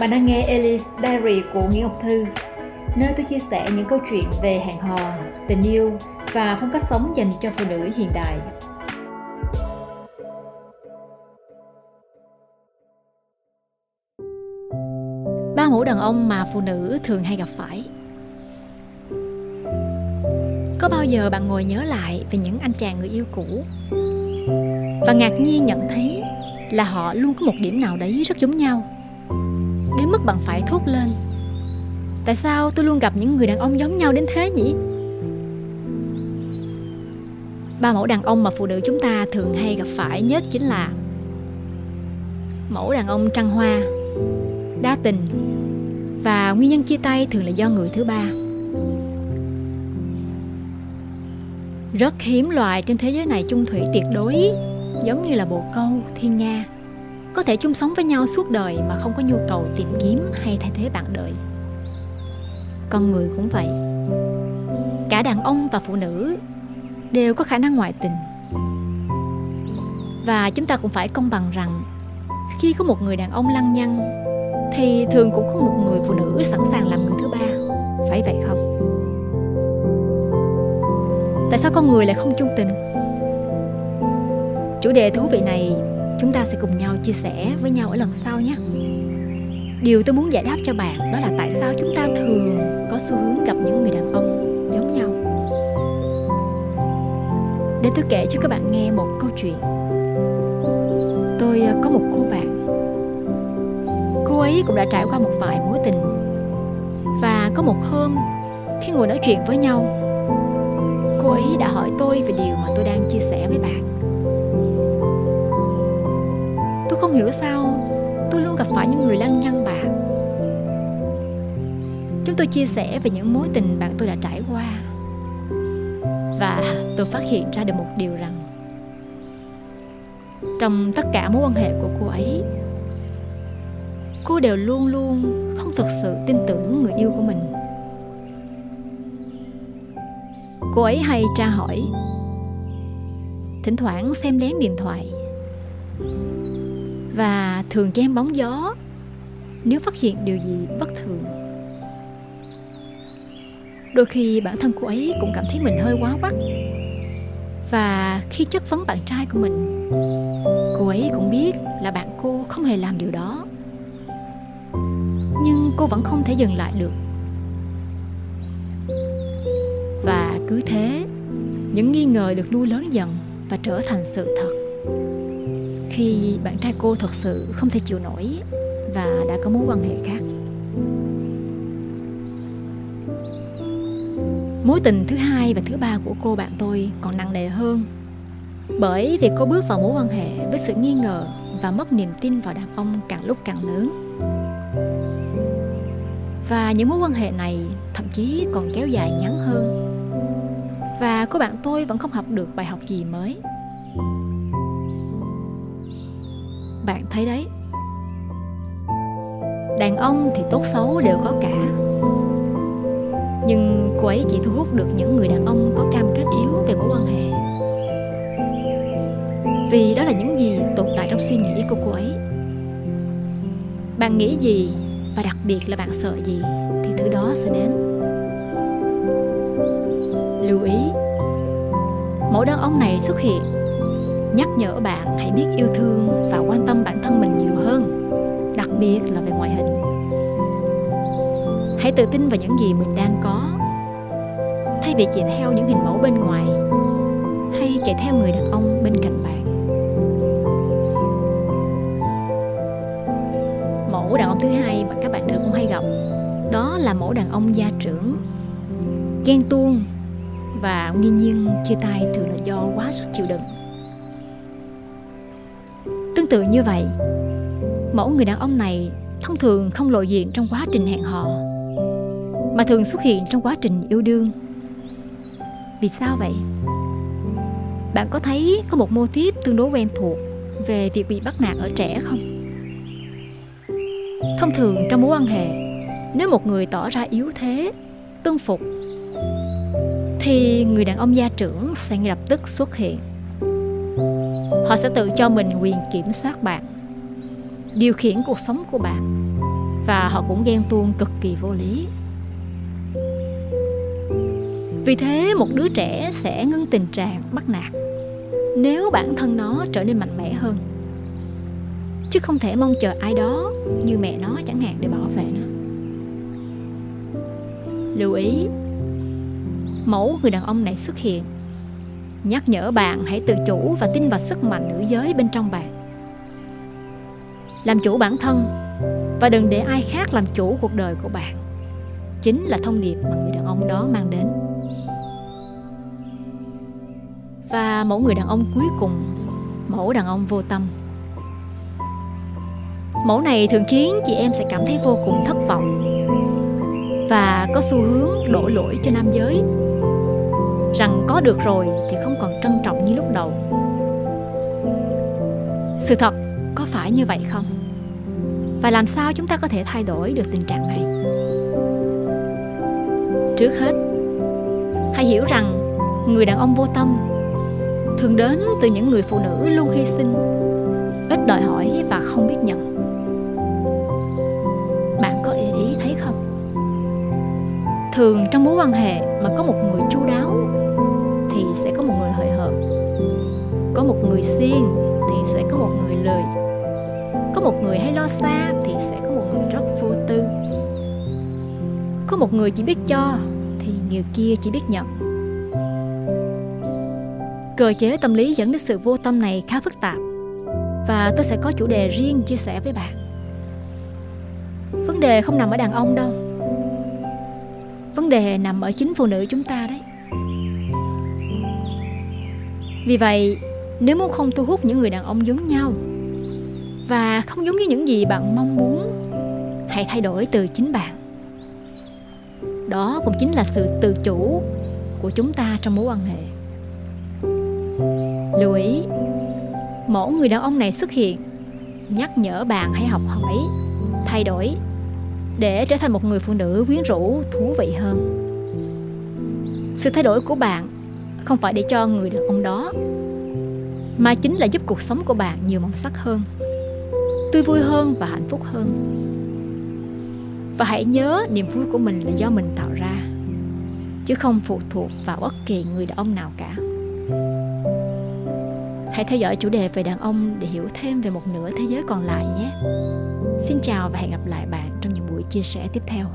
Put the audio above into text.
Bạn đang nghe Alice Diary của Nguyễn Ngọc Thư, nơi tôi chia sẻ những câu chuyện về hẹn hò, tình yêu và phong cách sống dành cho phụ nữ hiện đại. Ba mẫu đàn ông mà phụ nữ thường hay gặp phải Có bao giờ bạn ngồi nhớ lại về những anh chàng người yêu cũ Và ngạc nhiên nhận thấy là họ luôn có một điểm nào đấy rất giống nhau. Đến mức bạn phải thốt lên, Tại sao tôi luôn gặp những người đàn ông giống nhau đến thế nhỉ? Ba mẫu đàn ông mà phụ nữ chúng ta thường hay gặp phải nhất chính là Mẫu đàn ông trăng hoa, Đa tình, Và nguyên nhân chia tay thường là do người thứ ba. Rất hiếm loài trên thế giới này chung thủy tuyệt đối. Giống như là bồ câu, thiên nga. Có thể chung sống với nhau suốt đời mà không có nhu cầu tìm kiếm hay thay thế bạn đời. Con người cũng vậy. Cả đàn ông và phụ nữ đều có khả năng ngoại tình. Và chúng ta cũng phải công bằng rằng khi có một người đàn ông lăng nhăng thì thường cũng có một người phụ nữ sẵn sàng làm người thứ ba. Phải vậy không? Tại sao con người lại không chung tình? Chủ đề thú vị này chúng ta sẽ cùng nhau chia sẻ với nhau ở lần sau nhé. Điều tôi muốn giải đáp cho bạn đó là tại sao chúng ta thường có xu hướng gặp những người đàn ông giống nhau. Để tôi kể cho các bạn nghe một câu chuyện. Tôi ờ, có một cô bạn. Cô ấy cũng đã trải qua một vài mối tình. Và có một hôm, khi ngồi nói chuyện với nhau, cô ấy đã hỏi tôi về điều mà tôi đang chia sẻ với bạn. Không hiểu sao tôi luôn gặp phải những người lăng nhăng bạn. Chúng tôi chia sẻ về những mối tình bạn tôi đã trải qua. Và tôi phát hiện ra được một điều rằng, trong tất cả mối quan hệ của cô ấy, cô đều luôn luôn không thực sự tin tưởng người yêu của mình. Cô ấy hay tra hỏi, thỉnh thoảng xem lén điện thoại và thường chen bóng gió. Nếu phát hiện điều gì bất thường. Đôi khi bản thân cô ấy cũng cảm thấy mình hơi quá quắt và khi chất vấn bạn trai của mình, cô ấy cũng biết là bạn cô không hề làm điều đó. Nhưng cô vẫn không thể dừng lại được. Và cứ thế, những nghi ngờ được nuôi lớn dần và trở thành sự thật khi bạn trai cô thật sự không thể chịu nổi và đã có mối quan hệ khác. Mối tình thứ hai và thứ ba của cô bạn tôi còn nặng nề hơn, bởi vì cô bước vào mối quan hệ với sự nghi ngờ và mất niềm tin vào đàn ông càng lúc càng lớn. Và những mối quan hệ này thậm chí còn kéo dài ngắn hơn. Và cô bạn tôi vẫn không học được bài học gì mới. Bạn thấy đấy. Đàn ông thì tốt xấu đều có cả. Nhưng cô ấy chỉ thu hút được những người đàn ông có cam kết yếu về mối quan hệ. Vì đó là những gì tồn tại trong suy nghĩ của cô ấy. Bạn nghĩ gì và đặc biệt là bạn sợ gì thì thứ đó sẽ đến. Lưu ý, mẫu đàn ông này xuất hiện nhắc nhở bạn hãy biết yêu thương và quan tâm bản thân mình nhiều hơn, đặc biệt là về ngoại hình. Hãy tự tin vào những gì mình đang có. Thay vì chạy theo những hình mẫu bên ngoài, hay chạy theo người đàn ông bên cạnh bạn. Mẫu đàn ông thứ hai mà các bạn nữ cũng hay gặp, đó là mẫu đàn ông gia trưởng, ghen tuông và nguyên nhiên chia tay thường là do quá sức chịu đựng tự như vậy, mẫu người đàn ông này thông thường không lộ diện trong quá trình hẹn hò mà thường xuất hiện trong quá trình yêu đương. Vì sao vậy? Bạn có thấy có một mô típ tương đối quen thuộc về việc bị bắt nạt ở trẻ không? Thông thường trong mối quan hệ, nếu một người tỏ ra yếu thế, tuân phục thì người đàn ông gia trưởng sẽ ngay lập tức xuất hiện họ sẽ tự cho mình quyền kiểm soát bạn, điều khiển cuộc sống của bạn. Và họ cũng ghen tuông cực kỳ vô lý. Vì thế, một đứa trẻ sẽ ngưng tình trạng bắt nạt nếu bản thân nó trở nên mạnh mẽ hơn. Chứ không thể mong chờ ai đó như mẹ nó chẳng hạn để bảo vệ nó. Lưu ý, mẫu người đàn ông này xuất hiện nhắc nhở bạn hãy tự chủ và tin vào sức mạnh nữ giới bên trong bạn. Làm chủ bản thân và đừng để ai khác làm chủ cuộc đời của bạn. Chính là thông điệp mà người đàn ông đó mang đến. Và mẫu người đàn ông cuối cùng, mẫu đàn ông vô tâm. Mẫu này thường khiến chị em sẽ cảm thấy vô cùng thất vọng và có xu hướng đổ lỗi cho nam giới rằng có được rồi thì không còn trân trọng như lúc đầu. Sự thật có phải như vậy không? Và làm sao chúng ta có thể thay đổi được tình trạng này? Trước hết hãy hiểu rằng người đàn ông vô tâm thường đến từ những người phụ nữ luôn hy sinh ít đòi hỏi và không biết nhận. Bạn có ý, thấy không? Thường trong mối quan hệ mà có một người chu đáo thì sẽ có một người hời hợt. Có một người siêng, thì sẽ có một người lười. Có một người hay lo xa thì sẽ có một người rất vô tư. Có một người chỉ biết cho thì người kia chỉ biết nhận. Cơ chế tâm lý dẫn đến sự vô tâm này khá phức tạp và tôi sẽ có chủ đề riêng chia sẻ với bạn. Vấn đề không nằm ở đàn ông đâu. Vấn đề nằm ở chính phụ nữ chúng ta đấy vì vậy, nếu muốn không thu hút những người đàn ông giống nhau và không giống như những gì bạn mong muốn, hãy thay đổi từ chính bạn. Đó cũng chính là sự tự chủ của chúng ta trong mối quan hệ. Lưu ý mẫu người đàn ông này xuất hiện, nhắc nhở bạn hãy học hỏi, thay đổi để trở thành một người phụ nữ quyến rũ, thú vị hơn. Sự thay đổi của bạn không phải để cho người đàn ông đó, mà chính là giúp cuộc sống của bạn nhiều màu sắc hơn, tươi vui hơn và hạnh phúc hơn. Và hãy nhớ niềm vui của mình là do mình tạo ra, chứ không phụ thuộc vào bất kỳ người đàn ông nào cả. Hãy theo dõi chủ đề về đàn ông để hiểu thêm về một nửa thế giới còn lại nhé. Xin chào và hẹn gặp lại bạn trong những buổi chia sẻ tiếp theo.